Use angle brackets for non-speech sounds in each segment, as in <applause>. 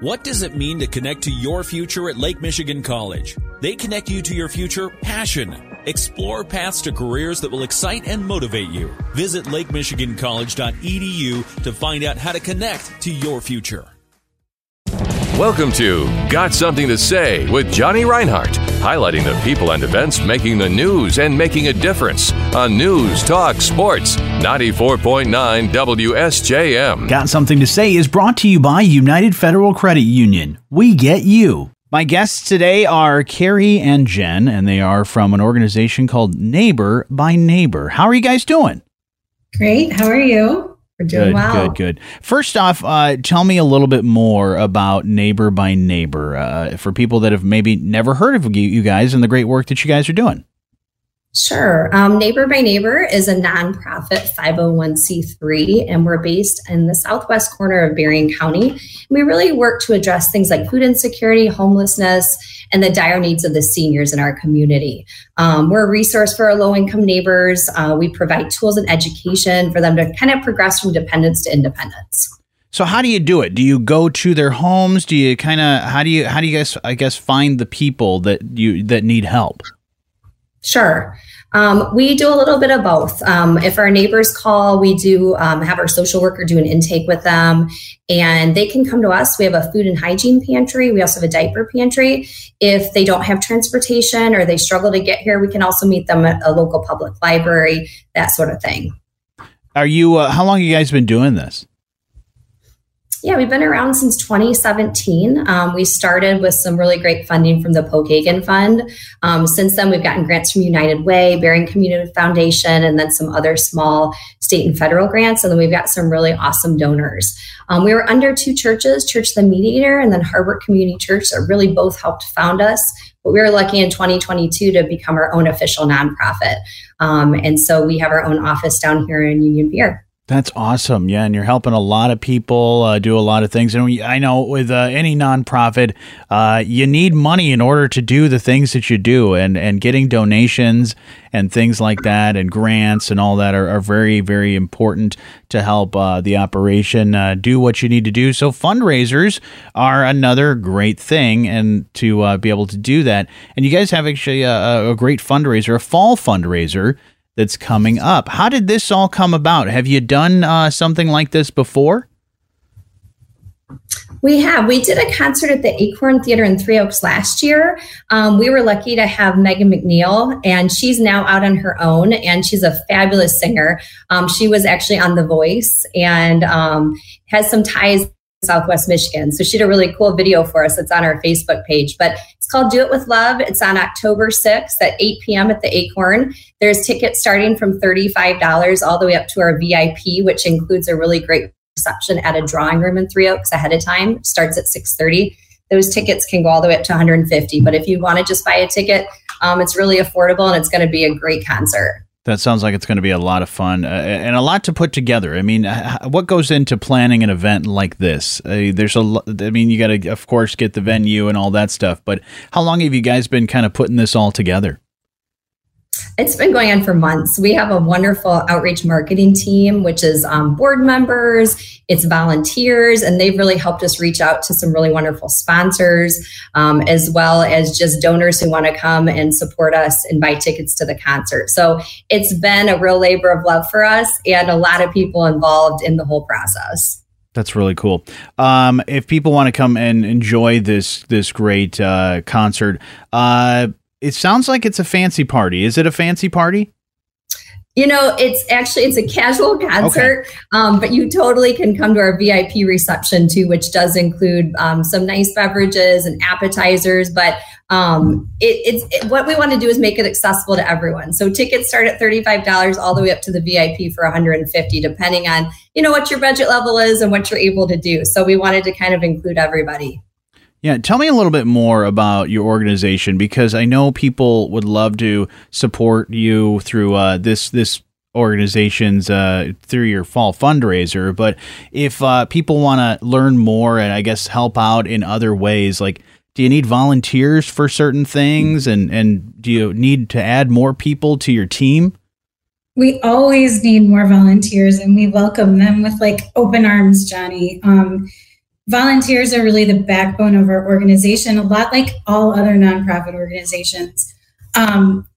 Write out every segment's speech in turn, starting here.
What does it mean to connect to your future at Lake Michigan College? They connect you to your future passion. Explore paths to careers that will excite and motivate you. Visit lakemichigancollege.edu to find out how to connect to your future. Welcome to Got Something to Say with Johnny Reinhardt, highlighting the people and events making the news and making a difference on News Talk Sports 94.9 WSJM. Got Something to Say is brought to you by United Federal Credit Union. We get you. My guests today are Keri and Jen, and they are from an organization called Neighbor by Neighbor. How are you guys doing? Great. How are you? We're doing good, well. Good, good. First off, uh, tell me a little bit more about Neighbor by Neighbor uh, for people that have maybe never heard of you, you guys and the great work that you guys are doing. Sure. Um, Neighbor by Neighbor is a nonprofit 501c3, and we're based in the southwest corner of Berrien County. We really work to address things like food insecurity, homelessness, and the dire needs of the seniors in our community. Um, we're a resource for our low income neighbors. Uh, we provide tools and education for them to kind of progress from dependence to independence. So how do you do it? Do you go to their homes? Do you kind of how do you how do you guys I guess find the people that you that need help? Sure. Um, we do a little bit of both. Um, if our neighbors call, we do um, have our social worker do an intake with them, and they can come to us. We have a food and hygiene pantry. We also have a diaper pantry. If they don't have transportation or they struggle to get here, we can also meet them at a local public library, that sort of thing. Are you? Uh, how long you guys been doing this? Yeah, we've been around since 2017. Um, we started with some really great funding from the Pokagon Fund. Um, since then, we've gotten grants from United Way, Berrien Community Foundation, and then some other small state and federal grants. And then we've got some really awesome donors. Um, we were under two churches, Church the Mediator and then Harbert Community Church, that really both helped found us. But we were lucky in 2022 to become our own official nonprofit. Um, and so we have our own office down here in Union Pier. That's awesome. Yeah, and you're helping a lot of people uh, do a lot of things. And we, I know with uh, any nonprofit, uh, you need money in order to do the things that you do, and and getting donations and things like that, and grants and all that are, are very very important to help uh, the operation uh, do what you need to do. So fundraisers are another great thing, and to uh, be able to do that. And you guys have actually a, a great fundraiser, a fall fundraiser that's coming up. How did this all come about? Have you done uh, something like this before? We have. We did a concert at the Acorn Theater in Three Oaks last year. Um, we were lucky to have Megan McNeil, and she's now out on her own, and she's a fabulous singer. Um, she was actually on The Voice and um, has some ties Southwest Michigan. So she did a really cool video for us that's on our Facebook page. But it's called Do It With Love. It's on October 6th at 8 p.m. at the Acorn. There's tickets starting from $35 all the way up to our VIP, which includes a really great reception at a drawing room in Three Oaks ahead of time. Starts at 6:30. Those tickets can go all the way up to 150. But if you want to just buy a ticket, um, it's really affordable and it's going to be a great concert. That sounds like it's going to be a lot of fun uh, and a lot to put together. I mean, what goes into planning an event like this? Uh, there's a, I mean, you got to, of course, get the venue and all that stuff. But how long have you guys been kind of putting this all together? It's been going on for months. We have a wonderful outreach marketing team, which is um, board members, it's volunteers, and they've really helped us reach out to some really wonderful sponsors, um, as well as just donors who want to come and support us and buy tickets to the concert. So it's been a real labor of love for us and a lot of people involved in the whole process. That's really cool. Um, if people want to come and enjoy this this great uh, concert, uh, it sounds like it's a fancy party. Is it a fancy party? You know, it's actually it's a casual concert, okay. um, but you totally can come to our VIP reception too, which does include um, some nice beverages and appetizers. But um, it, it's it, what we want to do is make it accessible to everyone. So tickets start at thirty five dollars all the way up to the VIP for one hundred and fifty, depending on you know what your budget level is and what you're able to do. So we wanted to kind of include everybody. Yeah, tell me a little bit more about your organization because I know people would love to support you through uh, this this organization's uh, through your fall fundraiser. But if uh, people want to learn more and I guess help out in other ways, like do you need volunteers for certain things, and and do you need to add more people to your team? We always need more volunteers, and we welcome them with like open arms, Johnny. Um, volunteers are really the backbone of our organization, a lot like all other nonprofit organizations. Um,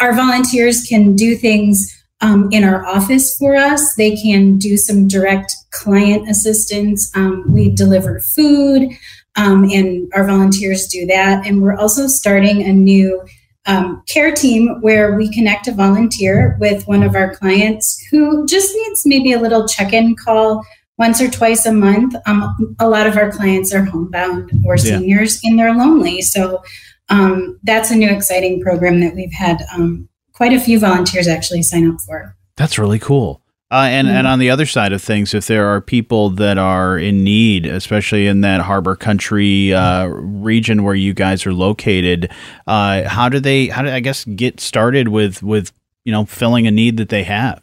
our volunteers can do things um, in our office for us. They can do some direct client assistance. Um, we deliver food, um, and our volunteers do that. And we're also starting a new um, care team where we connect a volunteer with one of our clients who just needs maybe a little check in call once or twice a month. Um, a lot of our clients are homebound or seniors yeah. and they're lonely. So um, that's a new exciting program that we've had um, quite a few volunteers actually sign up for. That's really cool. Uh, and, mm-hmm. and on the other side of things, if there are people that are in need, especially in that harbor country uh, region where you guys are located, uh, how do they, how do I guess, get started with, with, you know, filling a need that they have?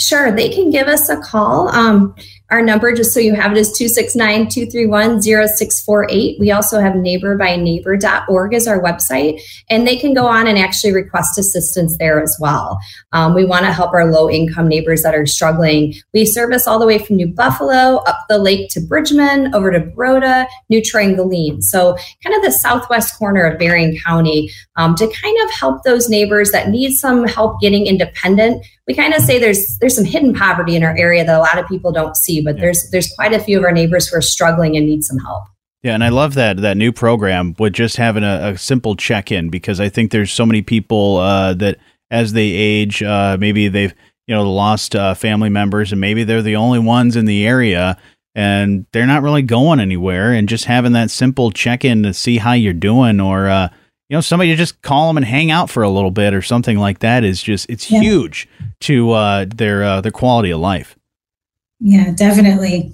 Sure, they can give us a call. Um, our number, just so you have it, is 269 231 0648. We also have neighborbyneighbor.org as our website, and they can go on and actually request assistance there as well. Um, we want to help our low income neighbors that are struggling. We service all the way from New Buffalo up the lake to Bridgman, over to Broda, New Triangeline. So, kind of the southwest corner of Berrien County um, to kind of help those neighbors that need some help getting independent. We kind of say there's there's some hidden poverty in our area that a lot of people don't see but yeah. there's there's quite a few of our neighbors who are struggling and need some help. Yeah, and I love that that new program with just having a, a simple check in because I think there's so many people uh, that as they age, uh, maybe they've you know lost uh, family members and maybe they're the only ones in the area and they're not really going anywhere. And just having that simple check in to see how you're doing, or uh, you know somebody to just call them and hang out for a little bit or something like that is just it's yeah. huge to uh, their uh, their quality of life. Yeah, definitely.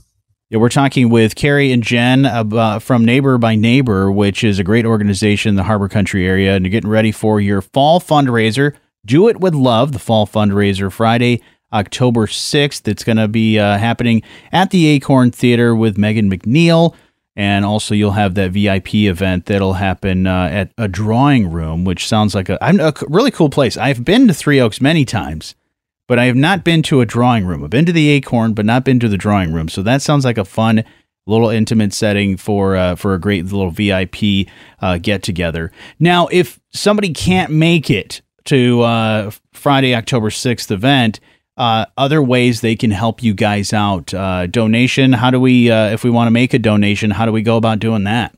Yeah, we're talking with Keri and Jen uh, from Neighbor by Neighbor, which is a great organization in the Harbor Country area, and you're getting ready for your fall fundraiser. Do it with love, the fall fundraiser Friday, October 6th. It's going to be uh, happening at the Acorn Theater with Megan McNeil. And also, you'll have that VIP event that'll happen uh, at a drawing room, which sounds like a, a really cool place. I've been to Three Oaks many times but I have not been to a drawing room. I've been to the Acorn, but not been to the drawing room. So that sounds like a fun little intimate setting for uh, for a great little VIP uh, get together. Now, if somebody can't make it to uh, Friday, October sixth event. Uh, other ways they can help you guys out. Uh, donation. How do we, uh, if we want to make a donation, how do we go about doing that?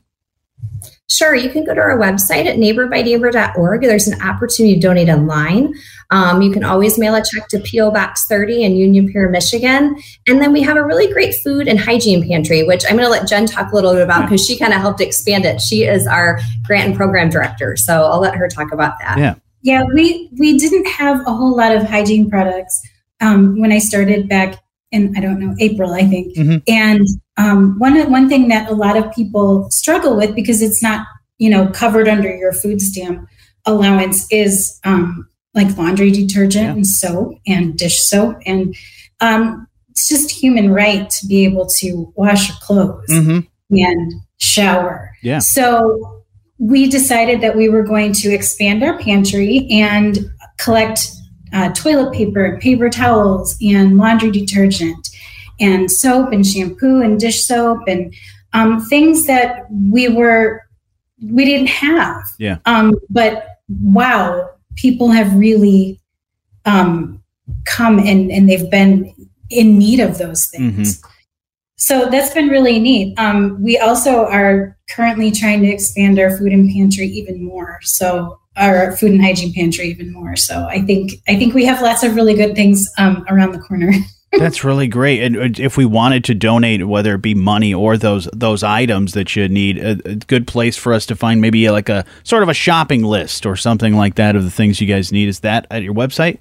Sure, you can go to our website at neighborbyneighbor.org. There's an opportunity to donate online. Um, you can always mail a check to P.O. Box 30 in Union Pier, Michigan. And then we have a really great food and hygiene pantry, which I'm going to let Jen talk a little bit about because she kind of helped expand it. She is our grant and program director. So I'll let her talk about that. Yeah. Yeah, we, we didn't have a whole lot of hygiene products um, when I started back in I don't know April, I think. Mm-hmm. And um, one one thing that a lot of people struggle with because it's not you know covered under your food stamp allowance is um, like laundry detergent yeah. and soap and dish soap and um, it's just human right to be able to wash your clothes mm-hmm. and shower. Yeah. So we decided that we were going to expand our pantry and collect uh, toilet paper paper towels and laundry detergent and soap and shampoo and dish soap and um, things that we were we didn't have. Yeah. Um, but wow, people have really um, come and and they've been in need of those things. Mm-hmm. So that's been really neat. Um, we also are currently trying to expand our food and pantry even more. So our food and hygiene pantry even more. So I think I think we have lots of really good things um, around the corner. <laughs> That's really great. And uh, if we wanted to donate, whether it be money or those those items that you need, a, a, good place for us to find maybe like a sort of a shopping list or something like that of the things you guys need. Is that at your website?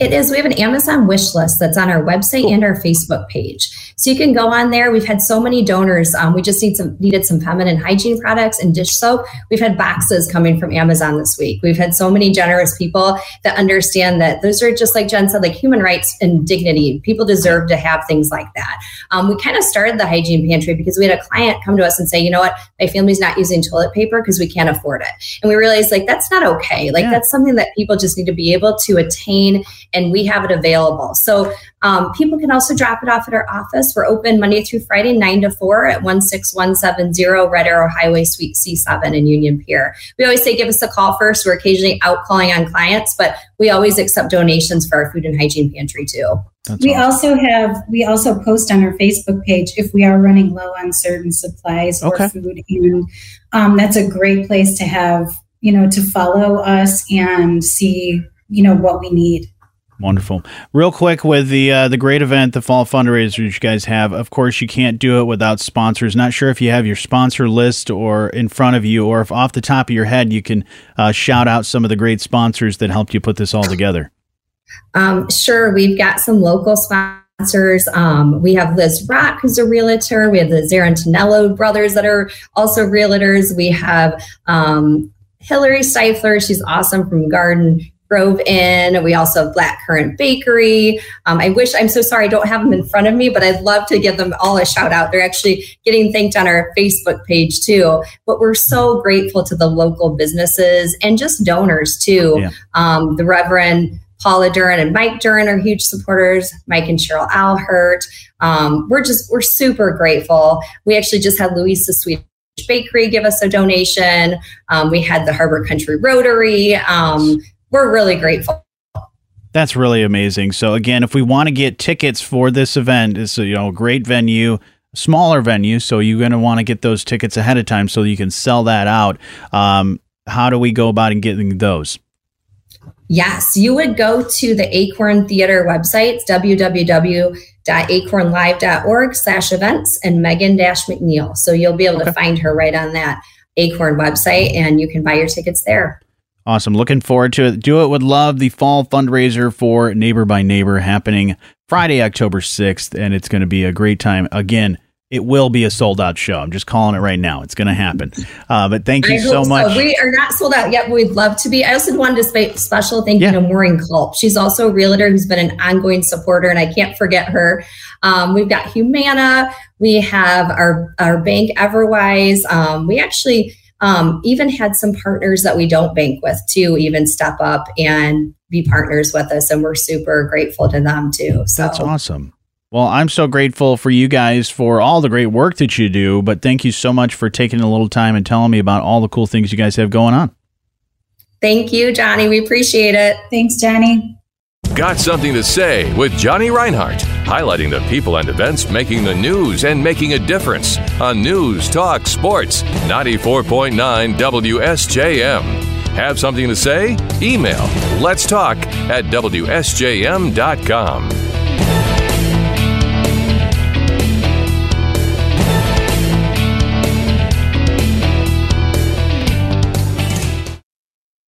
It is. We have an Amazon wish list that's on our website and our Facebook page. So you can go on there. We've had so many donors. Um, we just need some needed some feminine hygiene products and dish soap. We've had boxes coming from Amazon this week. We've had so many generous people that understand that those are just like Jen said, like human rights and dignity. People deserve to have things like that. Um, we kind of started the hygiene pantry because we had a client come to us and say, you know what, my family's not using toilet paper because we can't afford it. And we realized like that's not okay. Like yeah. that's something that people just need to be able to attain and we have it available. So um, people can also drop it off at our office. We're open Monday through Friday, 9 to 4 at 16170 Red Arrow Highway, Suite C7 in Union Pier. We always say give us a call first. We're occasionally out calling on clients, but we always accept donations for our food and hygiene pantry too. That's we awesome. also have we also post on our Facebook page if we are running low on certain supplies or food, and um, that's a great place to have you know to follow us and see you know what we need. Wonderful. Real quick with the uh, the great event, the fall fundraiser you guys have. Of course, you can't do it without sponsors. Not sure if you have your sponsor list or in front of you, or if off the top of your head you can uh, shout out some of the great sponsors that helped you put this all together. Um, sure, we've got some local sponsors. Um, we have Liz Rock, who's a realtor. We have the Zarantinello brothers that are also realtors. We have um, Hillary Stifler. She's awesome from Garden Grove Inn. We also have Black Currant Bakery. Um, I wish, I'm so sorry, I don't have them in front of me, but I'd love to give them all a shout out. They're actually getting thanked on our Facebook page too. But we're so grateful to the local businesses and just donors too. Yeah. Um, the Reverend Paula Duran and Mike Duran are huge supporters. Mike and Cheryl Alhert. Um, we're just we're super grateful. We actually just had Louisa Sweet Bakery give us a donation. Um, we had the Harbor Country Rotary. Um, we're really grateful. That's really amazing. So again, if we want to get tickets for this event, it's a you know a great venue, smaller venue, so you're going to want to get those tickets ahead of time so you can sell that out. Um, how do we go about in getting those? Yes, you would go to the Acorn Theater website, www.acornlive.org slash events and Megan Dash McNeil. So you'll be able to find her right on that Acorn website and you can buy your tickets there. Awesome. Looking forward to it. Do It With Love, the fall fundraiser for Neighbor by Neighbor happening Friday, October 6th. And it's going to be a great time. Again, it will be a sold out show. I'm just calling it right now. It's going to happen. Uh, but thank you so much. So. We are not sold out yet, but we'd love to be. I also wanted to say special thank you yeah. to Maureen Culp. She's also a realtor who's been an ongoing supporter, and I can't forget her. Um, we've got Humana. We have our, our bank Everwise. Um, we actually um, even had some partners that we don't bank with to even step up and be partners with us. And we're super grateful to them too. So that's awesome. Well, I'm so grateful for you guys for all the great work that you do, but thank you so much for taking a little time and telling me about all the cool things you guys have going on. Thank you, Johnny. We appreciate it. Thanks, Johnny. Got something to say with Johnny Reinhardt, highlighting the people and events making the news and making a difference on News Talk Sports 94.9 WSJM. Have something to say? Email let's talk at WSJM.com.